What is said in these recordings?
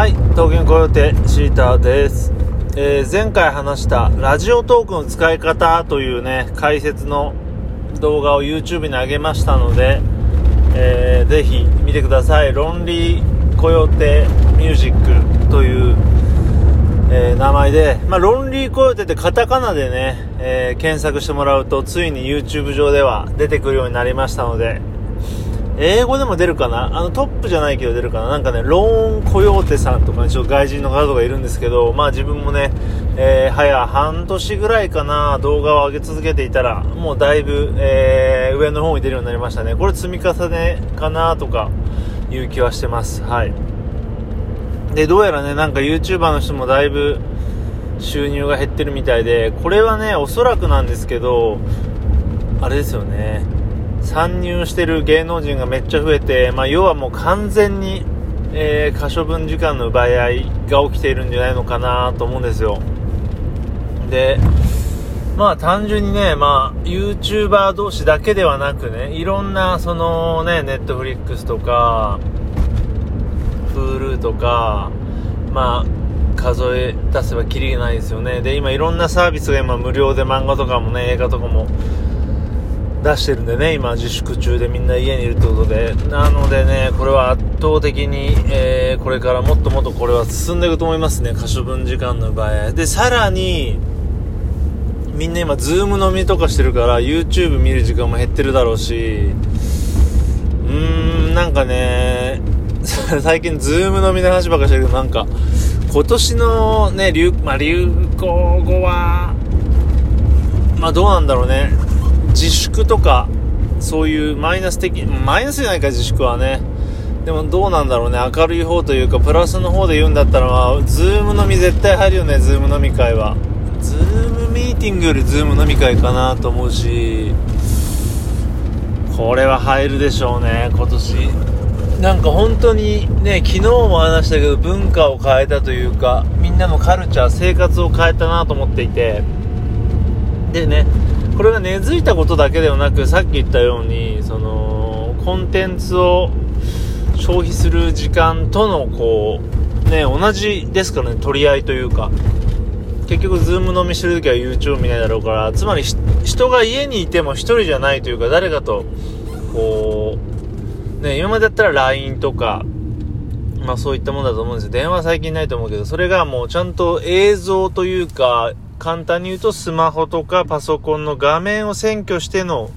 はい東京コヨテシーターです、えー前回話したラジオトークの使い方というね解説の動画を YouTube に上げましたので、えーぜひ見てください。ロンリーコヨテミュージックという、えー名前で、まあ、ロンリーコヨテってカタカナでね、えー検索してもらうとついに YouTube 上では出てくるようになりましたので英語でも出るかな？あのトップじゃないけど出るかな？なんかね、ローンコヨーテさんとかね、ちょっと外人の方とかいるんですけど、まあ自分もね、えー、早半年ぐらいかな、動画を上げ続けていたら、もうだいぶ、えー、上の方に出るようになりましたね。これ積み重ねかなとか、いう気はしてます。はい。で、どうやらね、なんか YouTuber の人もだいぶ収入が減ってるみたいで、これはね、おそらくなんですけど、あれですよね。参入してる芸能人がめっちゃ増えて、まあ、要はもう完全に、えー可処分時間の奪い合いが起きているんじゃないのかなと思うんですよ。で、まあ単純にね、まあ YouTuber 同士だけではなくね、いろんなそのね、Netflix とか、Hulu とか、まあ数え出せばキリがないですよね。で、今いろんなサービスが今無料で漫画とかもね、映画とかも出してるんでね、今自粛中でみんな家にいるってことで、なのでね、これは圧倒的に、えーこれからもっともっとこれは進んでいくと思いますね、可処分時間の場合。で、さらに、みんな今、ズーム飲みとかしてるから、YouTube 見る時間も減ってるだろうし、うーん、なんかね、最近ズーム飲みの話ばっかしてるけど、なんか、今年のね、流、まあ、流行語は、まあどうなんだろうね。自粛とか、そういうマイナス的、マイナスじゃないか、自粛はね。でもどうなんだろうね。明るい方というか、プラスの方で言うんだったら、まあ、ズーム飲み絶対入るよね、ズーム飲み会は。ズームミーティングよりズーム飲み会かなと思うし、これは入るでしょうね、今年。なんか本当にね、昨日も話したけど、文化を変えたというか、みんなのカルチャー、生活を変えたなと思っていて、でね、これが根付いたことだけではなく、さっき言ったように、その、コンテンツを消費する時間との、こう、ね、同じですからね、取り合いというか、結局、ズーム飲みしてるときは YouTube 見ないだろうから、つまり人が家にいても一人じゃないというか、誰かと、こう、ね、今までだったら LINE とか、まあそういったものだと思うんですよ。電話最近ないと思うけど、それがもうちゃんと映像というか、簡単に言うとスマホとかパソコンの画面を占拠しての、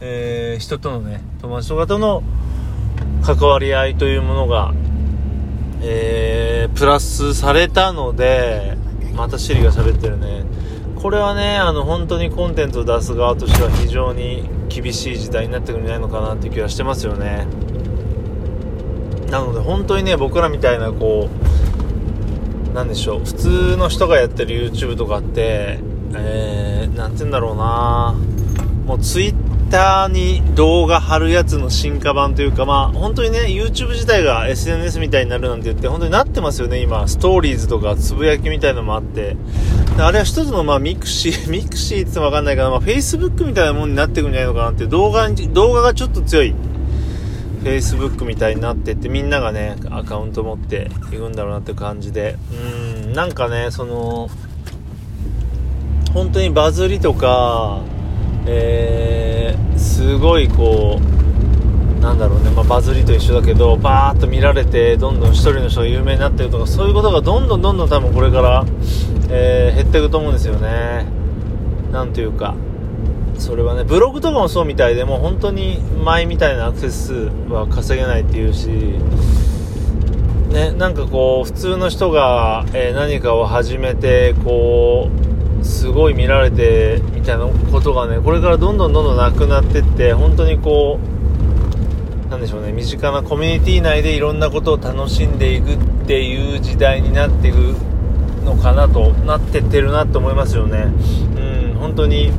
えー人とのね、友達とかとの関わり合いというものが、えープラスされたので、またシリが喋ってるね。これはね、あの、本当にコンテンツを出す側としては非常に厳しい時代になってくるんじゃないのかなっていう気はしてますよね。なので本当にね、僕らみたいなこう、なんでしょう、普通の人がやってる YouTube とかって、えー、て言うんだろうなもう Twitter に動画貼るやつの進化版というか、まあ本当にね、YouTube 自体が SNS みたいになるなんて言って、本当になってますよね、今。ストーリーズとかつぶやきみたいのもあって。あれは一つのまあミクシー、ミクシーって言ってもわかんないけど、まあ Facebook みたいなもんになってくんじゃないのかなって、動画、動画がちょっと強い。Facebook みたいになってってみんながねアカウント持っていくんだろうなって感じで。うんなんかねその本当にバズりとかえー、すごいこうなんだろうね、まあ、バズりと一緒だけどバーッと見られてどんどん一人の人が有名になってるとかそういうことがどんどんどんどん多分これから、えー減っていくと思うんですよね。なんというか。それはねブログとかもそうみたいでもう本当に前みたいなアクセス数は稼げないっていうしねなんかこう普通の人が、えー何かを始めてこうすごい見られてみたいなことがねこれからどんどんどんどんなくなってって本当にこうなんでしょうね身近なコミュニティ内でいろんなことを楽しんでいくっていう時代になっていくのかなとなってってるなと思いますよね。うん本当に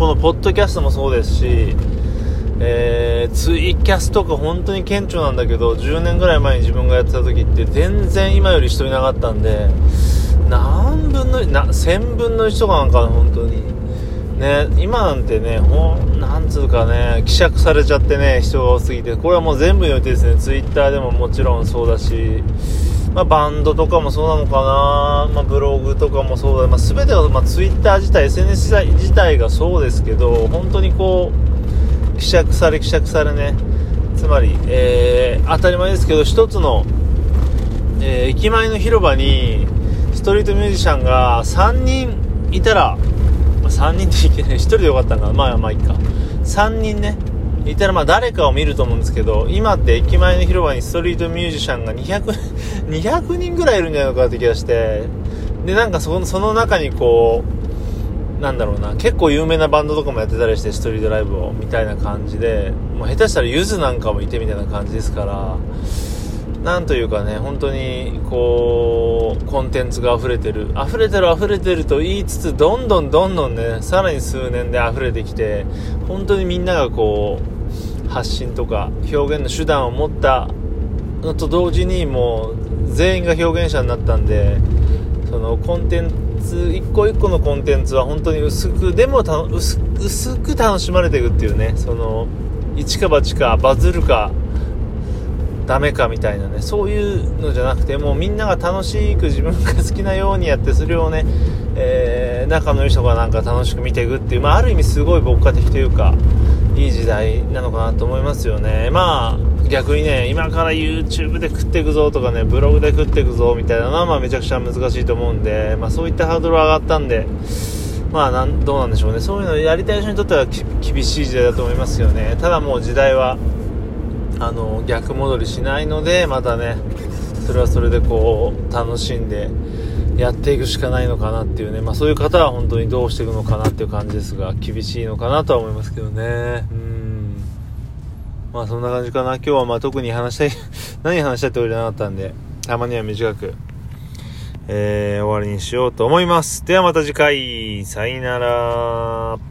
このポッドキャストもそうですし、えー、ツイキャスとか本当に顕著なんだけど、10年ぐらい前に自分がやってた時って全然今より人いなかったんで、何分の、な、1000分の1とかなんか本当に。ね、今なんてね、ほん、なんつうかね、希釈されちゃってね、人が多すぎて、これはもう全部においてですね、ツイッターでももちろんそうだし、まあ、バンドとかもそうなのかな、まあ、ブログとかもそうだ、まあ、全ては、まあ、ツイッター自体 SNS 自体がそうですけど本当にこう希釈され希釈されね。つまり、えー、当たり前ですけど一つの、えー、駅前の広場にストリートミュージシャンが3人いたら、まあ、3人っていけない。1人でよかったんかな。まあまあいいか。3人ね。いたらまあ誰かを見ると思うんですけど今って駅前の広場にストリートミュージシャンが200 200 人ぐらいいるんじゃないのかって気がして。でなんかそのその中にこうなんだろうな結構有名なバンドとかもやってたりしてストリートライブをみたいな感じで。もう下手したらゆずなんかもいてみたいな感じですから。なんというかね本当にこうコンテンツが溢れてる。溢れてる溢れてると言いつつどんどんどんどんねさらに数年で溢れてきて本当にみんながこう発信とか表現の手段を持ったのと同時にもう全員が表現者になったんでそのコンテンツ一個一個のコンテンツは本当に薄くでも薄薄く楽しまれていくっていうねその一か八かバズるかダメかみたいなねそういうのじゃなくてもうみんなが楽しく自分が好きなようにやってそれをね、えー、仲のいい人がなんか楽しく見ていくっていう、まあ、ある意味すごい牧歌的というかいい時代なのかなと思いますよね。まあ逆にね今から YouTube で食っていくぞとかねブログで食っていくぞみたいなのはまあめちゃくちゃ難しいと思うんで、まあ、そういったハードル上がったんでまあなんどうなんでしょうね。そういうのやりたい人にとっては厳しい時代だと思いますよね。ただもう時代はあの逆戻りしないのでまたねそれはそれでこう楽しんでやっていくしかないのかなっていうね、まあ、そういう方は本当にどうしていくのかなっていう感じですが厳しいのかなとは思いますけどね。うん。まあそんな感じかな。今日はまあ特に話したい 何話したいってことじゃなかったんでたまには短くえー、終わりにしようと思います。ではまた次回。さよなら。